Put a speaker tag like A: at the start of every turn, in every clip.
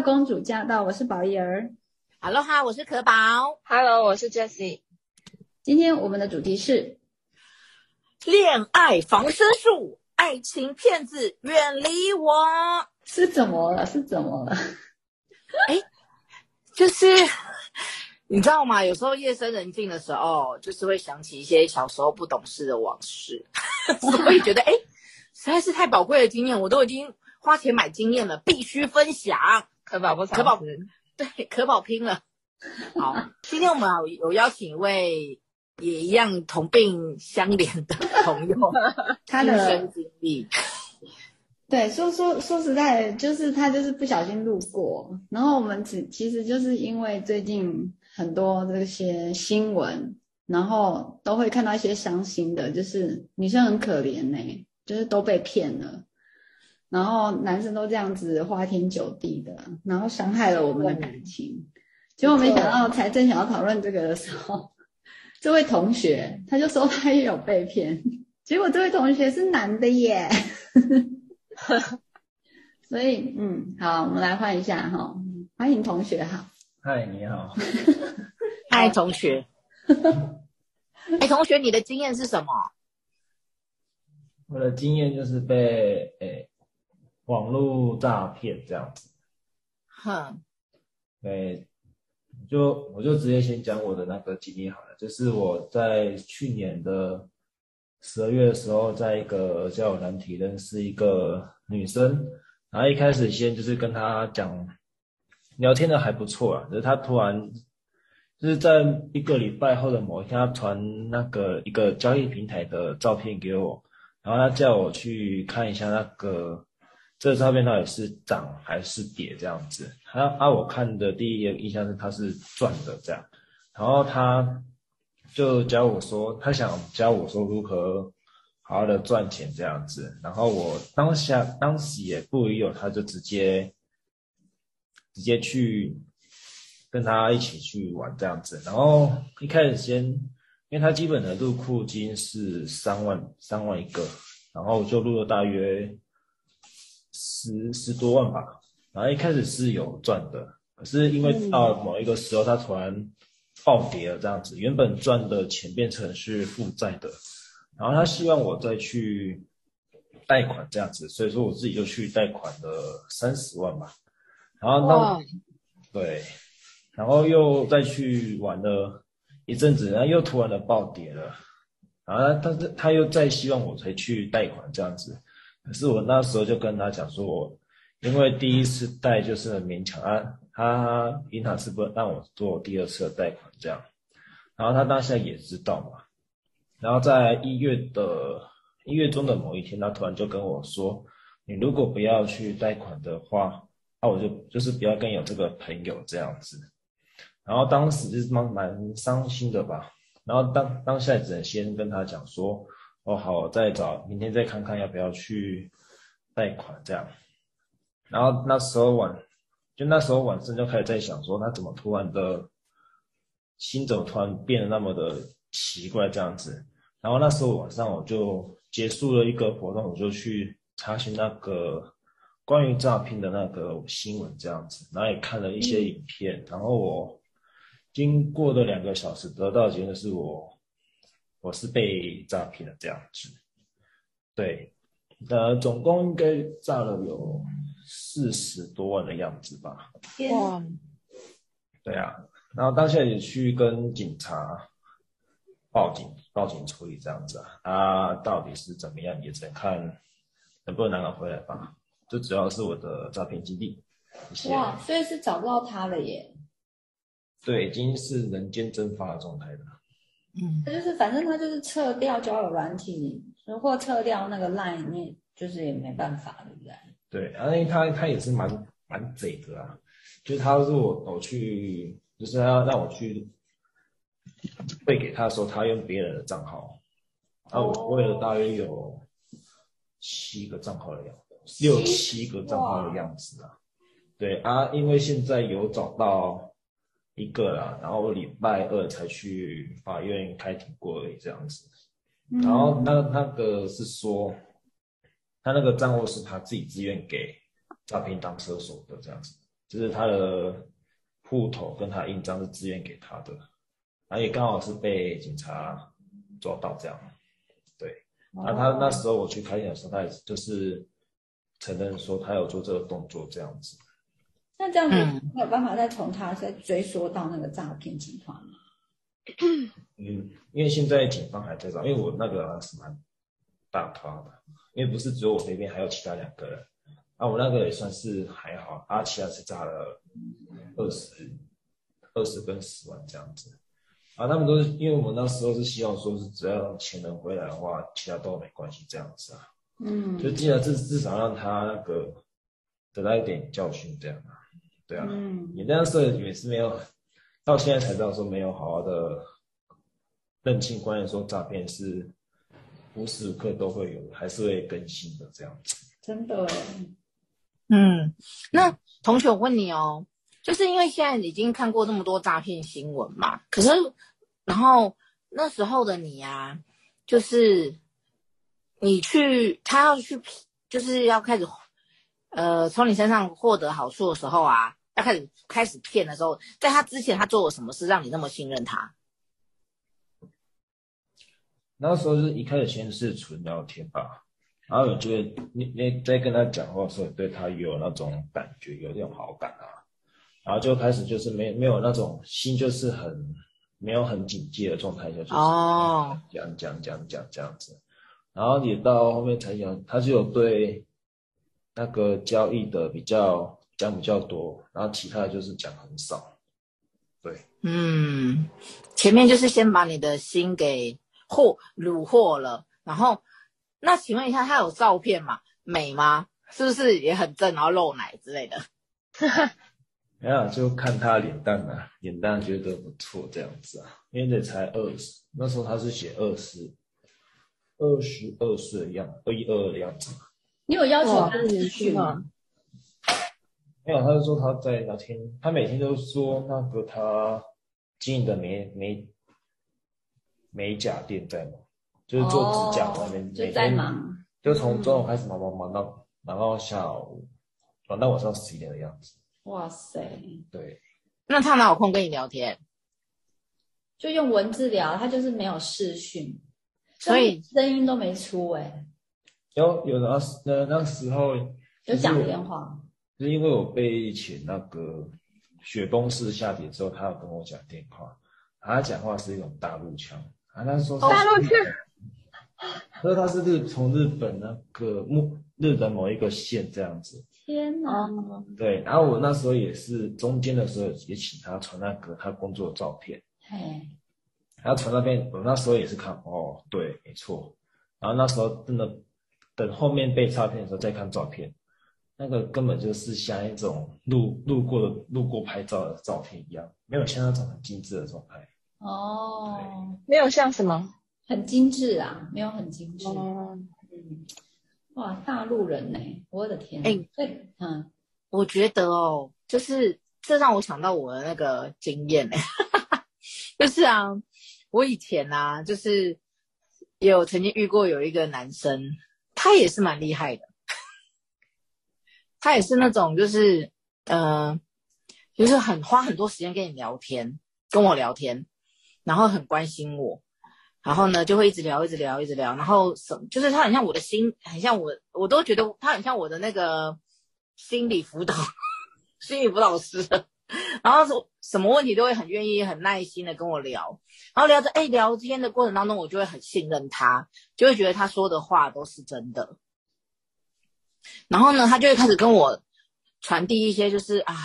A: 到公主驾到，我是宝仪儿。
B: Hello 哈，我是可宝。
C: Hello，我是 Jessie。
A: 今天我们的主题是
B: 恋爱防身术，爱情骗子远离我。
A: 是怎么了？是怎么了？
B: 哎，就是你知道吗？有时候夜深人静的时候，就是会想起一些小时候不懂事的往事，所以觉得哎，实在是太宝贵的经验，我都已经。花钱买经验了，必须分享。
C: 可宝不
B: 可宝，对，可宝拼了。好，今天我们有有邀请一位也一样同病相怜的朋友，
A: 他的
B: 亲身经历。
A: 对，说说说实在，就是他就是不小心路过，然后我们只其实就是因为最近很多这些新闻，然后都会看到一些伤心的，就是女生很可怜呢、欸，就是都被骗了。然后男生都这样子花天酒地的，然后伤害了我们的感情。结果没想到，才正想要讨论这个的时候，这位同学他就说他也有被骗。结果这位同学是男的耶，所以嗯，好，我们来换一下哈，欢迎同学好。
D: 嗨，你好。
B: 嗨，同学。哎，同学，你的经验是什么？
D: 我的经验就是被诶。网络诈骗这样子，
B: 哼，
D: 对，就我就直接先讲我的那个经历好了，就是我在去年的十二月的时候，在一个交友软体认识一个女生，然后一开始先就是跟她讲聊天的还不错啊，就是她突然就是在一个礼拜后的某一天，她传那个一个交易平台的照片给我，然后她叫我去看一下那个。这照片到底是涨还是跌这样子？他啊，我看的第一个印象是他是赚的这样，然后他就教我说，他想教我说如何好好的赚钱这样子。然后我当下当时也不疑有他，就直接直接去跟他一起去玩这样子。然后一开始先，因为他基本的入库金是三万三万一个，然后就入了大约。十十多万吧，然后一开始是有赚的，可是因为到某一个时候，它突然暴跌了，这样子，原本赚的钱变成是负债的，然后他希望我再去贷款这样子，所以说我自己就去贷款了三十万吧，然后那对，然后又再去玩了一阵子，然后又突然的暴跌了，然后但是他又再希望我再去贷款这样子。可是我那时候就跟他讲说，我因为第一次贷就是很勉强啊，他银行是不让我做第二次的贷款这样，然后他当下也知道嘛，然后在一月的一月中的某一天，他突然就跟我说，你如果不要去贷款的话，那我就就是不要跟有这个朋友这样子，然后当时就是蛮蛮伤心的吧，然后当当下只能先跟他讲说。哦，好，我再找明天再看看要不要去贷款这样。然后那时候晚，就那时候晚上就开始在想说，他怎么突然的心怎么突然变得那么的奇怪这样子。然后那时候晚上我就结束了一个活动，我就去查询那个关于诈骗的那个新闻这样子，然后也看了一些影片。然后我经过的两个小时，得到的结论是我。我是被诈骗了这样子，对，呃，总共应该诈了有四十多万的样子吧。
B: 哇，
D: 对啊，然后当下也去跟警察报警，报警处理这样子啊，啊，到底是怎么样，也只能看能不能拿得回来吧。这主要是我的诈骗基地。
A: 哇，所以是找不到他了耶？
D: 对，已经是人间蒸发的状态了。
A: 嗯，他就是，反正他就是撤掉交友软体，或撤掉那个 line，你就是也没办法，对不对？
D: 对，因为他他也是蛮蛮贼的啊，就是他如果我去，就是他要让我去汇给他的时候，他用别人的账号，啊，我汇了大约有七个账号的样子，六七个账号的样子啊。对啊，因为现在有找到。一个啦，然后礼拜二才去法院开庭过而已，这样子。然后那那个是说，他那个账户是他自己自愿给诈骗当车手的这样子。就是他的户头跟他印章是自愿给他的，然后也刚好是被警察抓到这样。对，那他那时候我去开庭的时候，他也就是承认说他有做这个动作这样子。
A: 那这样子没有办法再从他再追溯到那个诈骗集团吗？
D: 嗯，因为现在警方还在找，因为我那个是蛮大团的，因为不是只有我这边，还有其他两个人。啊，我那个也算是还好，啊，其他是炸了二十二十跟十万这样子。啊，他们都是因为我们那时候是希望说是只要让钱能回来的话，其他都没关系这样子啊。嗯，就既然至至少让他那个得到一点教训这样啊。对啊，嗯，你那时候也是没有。到现在才知道说没有好好的认清观念，说诈骗是无时无刻都会有，还是会更新的这样子。
A: 真的，
B: 嗯，那同学我问你哦，就是因为现在已经看过那么多诈骗新闻嘛，可是然后那时候的你啊，就是你去他要去，就是要开始呃从你身上获得好处的时候啊。他开始开始骗的时候，在他之前，他做了什么事让你那么信任他？
D: 那时候是一开始先是纯聊天吧，然后我觉得你你在跟他讲话的时候，对他有那种感觉，有那种好感啊，然后就开始就是没没有那种心，就是很没有很警戒的状态下，就是哦讲讲讲讲这样子，然后你到后面才讲，他就有对那个交易的比较。讲比较多，然后其他的就是讲很少，对，
B: 嗯，前面就是先把你的心给惑虏获了，然后那请问一下，他有照片吗？美吗？是不是也很正，然后露奶之类的？
D: 没有，就看他脸蛋啊，脸蛋觉得不错这样子啊，因为才二十，那时候他是写二十，二十二岁的样，二一二二的样子。
A: 你有要求他连续吗？
D: 没有，他就说他在聊天，他每天都说那个他经营的美美美甲店在忙，就是做指甲那边，
A: 就在忙，
D: 就从中午开始忙忙忙到忙到下午，忙到晚上十一点的样子。
A: 哇塞！
D: 对，
B: 那他哪有空跟你聊天？
A: 就用文字聊，他就是没有视讯，
B: 所以
A: 声音都没出哎。
D: 有有的那那时候
A: 有讲电话。
D: 是因为我被请那个雪崩式下跌之后，他要跟我讲电话，他讲话是一种大陆腔，啊，他说
C: 大陆腔，
D: 他说他是日从日本那个木日本某一个县这样子。
A: 天哪！
D: 对，然后我那时候也是中间的时候也请他传那个他工作的照片，
A: 嘿，
D: 然后传照片，我那时候也是看，哦，对，没错，然后那时候真的等后面被诈骗的时候再看照片。那个根本就是像一种路路过的路过拍照的照片一样，没有像那种很精致的状态。
A: 哦，
C: 没有像什么
A: 很精致啊，没有很精致。
C: 哦，
A: 嗯，哇，大陆人呢？我的天！
B: 哎，对，嗯，我觉得哦，就是这让我想到我的那个经验呢，就是啊，我以前啊，就是也有曾经遇过有一个男生，他也是蛮厉害的。他也是那种，就是，呃，就是很花很多时间跟你聊天，跟我聊天，然后很关心我，然后呢就会一直聊，一直聊，一直聊，然后什，就是他很像我的心，很像我，我都觉得他很像我的那个心理辅导，心理辅导师，然后什什么问题都会很愿意、很耐心的跟我聊，然后聊着，哎，聊天的过程当中，我就会很信任他，就会觉得他说的话都是真的。然后呢，他就会开始跟我传递一些，就是啊，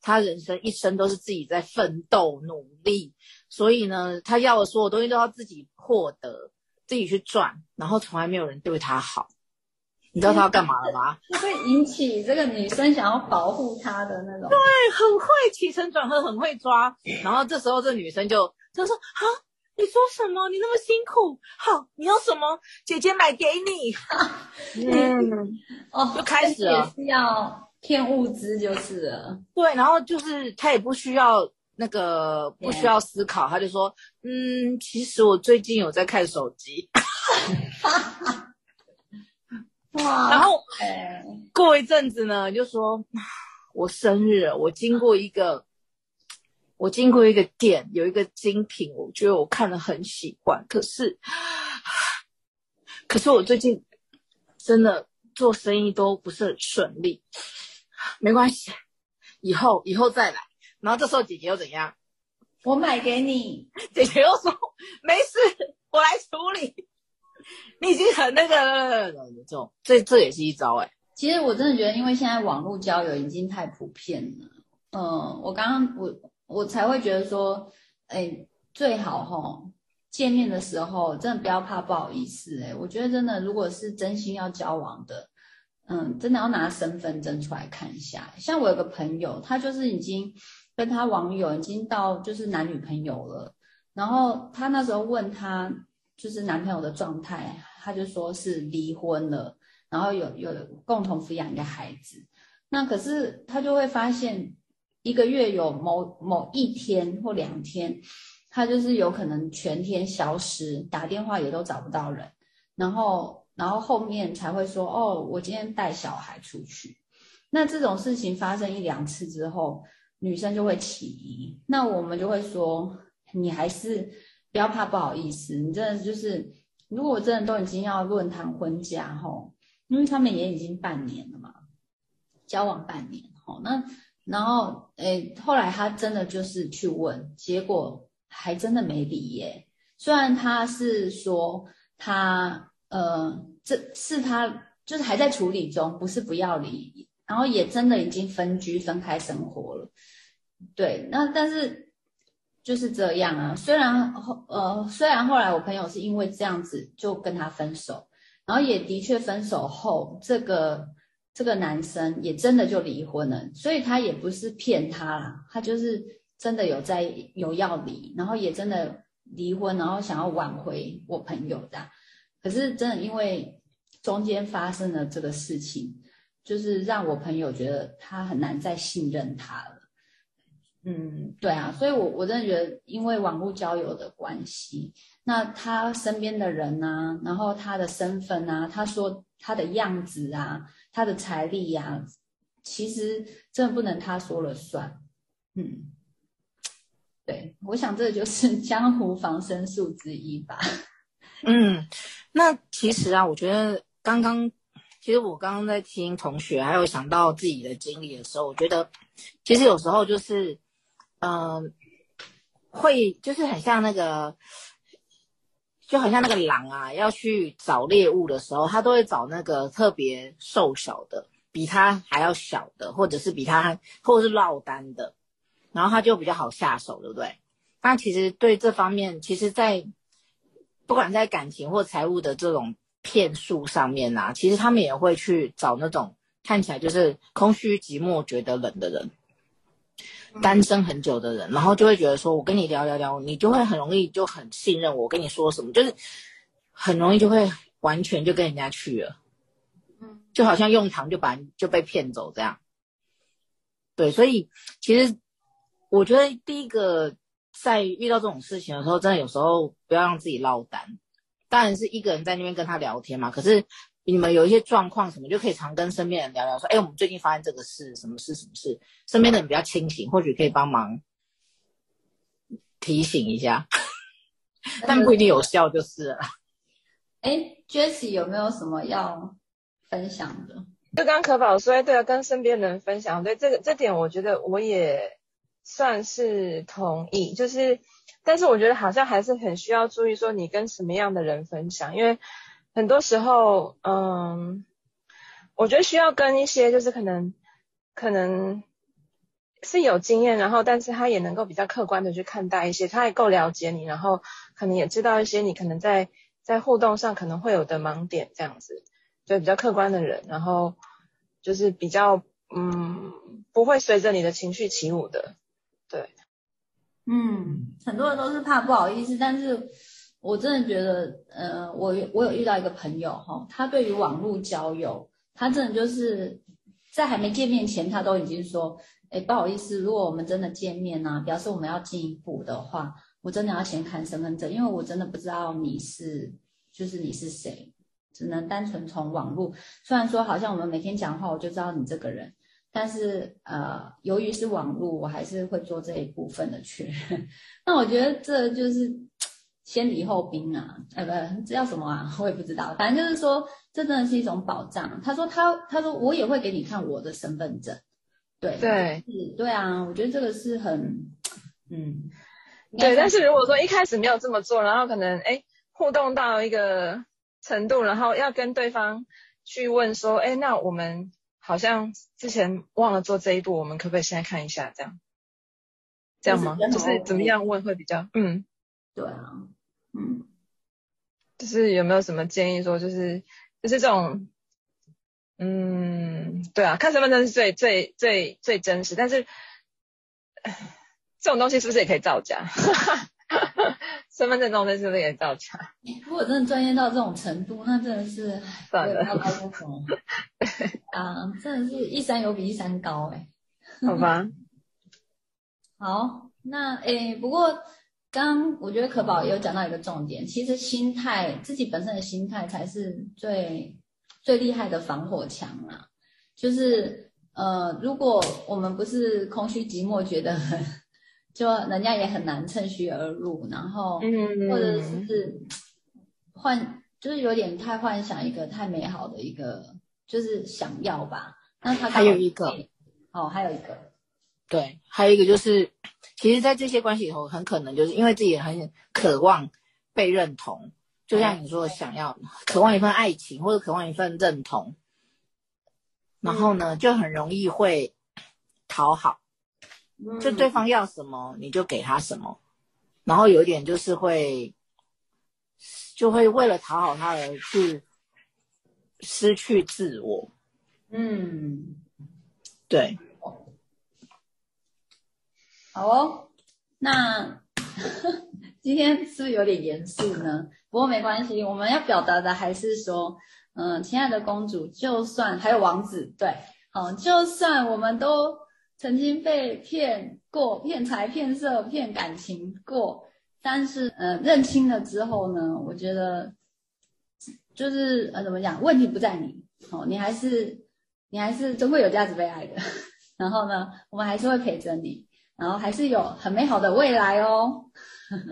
B: 他人生一生都是自己在奋斗努力，所以呢，他要的所有东西都要自己获得，自己去赚，然后从来没有人对他好。你知道他要干嘛了吗？
A: 会引起这个女生想要保护他的那种。
B: 对，很会起承转合，很会抓。然后这时候这女生就就说啊。你说什么？你那么辛苦，好，你要什么？姐姐买给你。嗯，哦，就开始了，
A: 也是要骗物资就是了。
B: 对，然后就是他也不需要那个不需要思考，他就说，嗯，其实我最近有在看手机。哇！然后过一阵子呢，就说，我生日，我经过一个，我经过一个店，有一个精品，我觉得我看了很喜欢，可是，可是我最近真的做生意都不是很顺利，没关系，以后以后再来。然后这时候姐姐又怎样？
A: 我买给你。
B: 姐姐又说没事，我来处理。你已经很那个了，这种这这也是一招哎、欸。
A: 其实我真的觉得，因为现在网络交友已经太普遍了。嗯，我刚刚我我才会觉得说，哎，最好齁见面的时候真的不要怕不好意思哎。我觉得真的，如果是真心要交往的，嗯，真的要拿身份证出来看一下。像我有个朋友，他就是已经跟他网友已经到就是男女朋友了，然后他那时候问他。就是男朋友的状态，他就说是离婚了，然后有有共同抚养一个孩子。那可是他就会发现，一个月有某某一天或两天，他就是有可能全天消失，打电话也都找不到人。然后，然后后面才会说，哦，我今天带小孩出去。那这种事情发生一两次之后，女生就会起疑。那我们就会说，你还是。不要怕不好意思，你真的就是，如果真的都已经要论谈婚嫁吼，因为他们也已经半年了嘛，交往半年吼，那然后诶，后来他真的就是去问，结果还真的没离耶。虽然他是说他呃，这是他就是还在处理中，不是不要离，然后也真的已经分居分开生活了，对，那但是。就是这样啊，虽然后呃，虽然后来我朋友是因为这样子就跟他分手，然后也的确分手后，这个这个男生也真的就离婚了，所以他也不是骗他啦，他就是真的有在有要离，然后也真的离婚，然后想要挽回我朋友的，可是真的因为中间发生了这个事情，就是让我朋友觉得他很难再信任他了。嗯，对啊，所以我，我真的觉得，因为网络交友的关系，那他身边的人啊，然后他的身份啊，他说他的样子啊，他的财力呀、啊，其实真的不能他说了算。嗯，对，我想这就是 江湖防身术之一吧。
B: 嗯，那其实啊，我觉得刚刚，其实我刚刚在听同学，还有想到自己的经历的时候，我觉得其实有时候就是。嗯、会就是很像那个，就很像那个狼啊，要去找猎物的时候，他都会找那个特别瘦小的，比他还要小的，或者是比他，或者是落单的，然后他就比较好下手，对不对？那其实对这方面，其实在不管在感情或财务的这种骗术上面啊，其实他们也会去找那种看起来就是空虚寂寞、觉得冷的人。单身很久的人，然后就会觉得说，我跟你聊聊聊，你就会很容易就很信任我，跟你说什么，就是很容易就会完全就跟人家去了，嗯，就好像用糖就把就被骗走这样。对，所以其实我觉得第一个在遇到这种事情的时候，真的有时候不要让自己落单，当然是一个人在那边跟他聊天嘛，可是。你们有一些状况什么，就可以常跟身边人聊聊，说，哎，我们最近发生这个事，什么事，什么事？身边的人比较清醒，或许可以帮忙提醒一下，但不一定有效，就是了。
A: 哎，Jessie 有没有什么要分享的？
C: 就刚可宝说，对啊，跟身边人分享，对这个这点，我觉得我也算是同意，就是，但是我觉得好像还是很需要注意，说你跟什么样的人分享，因为。很多时候，嗯，我觉得需要跟一些就是可能可能是有经验，然后但是他也能够比较客观的去看待一些，他也够了解你，然后可能也知道一些你可能在在互动上可能会有的盲点，这样子，就比较客观的人，然后就是比较嗯不会随着你的情绪起舞的，对，
A: 嗯，很多人都是怕不好意思，但是。我真的觉得，呃，我我有遇到一个朋友哈，他对于网络交友，他真的就是在还没见面前，他都已经说，哎，不好意思，如果我们真的见面啊，表示我们要进一步的话，我真的要先看身份证，因为我真的不知道你是，就是你是谁，只能单纯从网络。虽然说好像我们每天讲话，我就知道你这个人，但是呃，由于是网络，我还是会做这一部分的确认。那我觉得这就是先礼后兵啊，呃，不，这叫什么啊？我也不知道。反正就是说，这真的是一种保障。他说他他说我也会给你看我的身份证。对
C: 对
A: 是，对啊，我觉得这个是很嗯，
C: 对。但是如果说一开始没有这么做，然后可能哎互动到一个程度，然后要跟对方去问说，哎，那我们好像之前忘了做这一步，我们可不可以现在看一下？这样，这样吗？就是怎么样问会比较嗯，
A: 对啊，嗯，
C: 就是有没有什么建议说，就是就是这种。嗯，对啊，看身份证是最最最最真实，但是这种东西是不是也可以造假？身份证这种东西是不是也可以造假？
A: 如果真的专业到这种程度，那真的是
C: 算了。
A: 啊，真的是一山有比一山高哎。
C: 好吧。
A: 好，那诶，不过刚刚我觉得可宝也有讲到一个重点，其实心态，自己本身的心态才是最。最厉害的防火墙啊，就是呃，如果我们不是空虚寂寞，觉得很，就人家也很难趁虚而入，然后或者是幻，就是有点太幻想一个太美好的一个，就是想要吧。那他
B: 还有一个，
A: 哦，还有一个，
B: 对，还有一个就是，其实，在这些关系里头，很可能就是因为自己很渴望被认同。就像你说的，想要渴望一份爱情，或者渴望一份认同，然后呢，就很容易会讨好，就对方要什么你就给他什么，然后有一点就是会，就会为了讨好他而去失去自我。
A: 嗯，
B: 对。
A: 好哦，那 今天是不是有点严肃呢？不过没关系，我们要表达的还是说，嗯、亲爱的公主，就算还有王子，对，好，就算我们都曾经被骗过、骗财、骗色、骗感情过，但是，呃，认清了之后呢，我觉得，就是呃，怎么讲，问题不在你，哦，你还是你还是真会有价值被爱的，然后呢，我们还是会陪着你，然后还是有很美好的未来哦。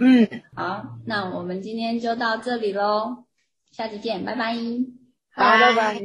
B: 嗯，
A: 好，那我们今天就到这里喽，下期见，拜拜，
C: 好，拜拜。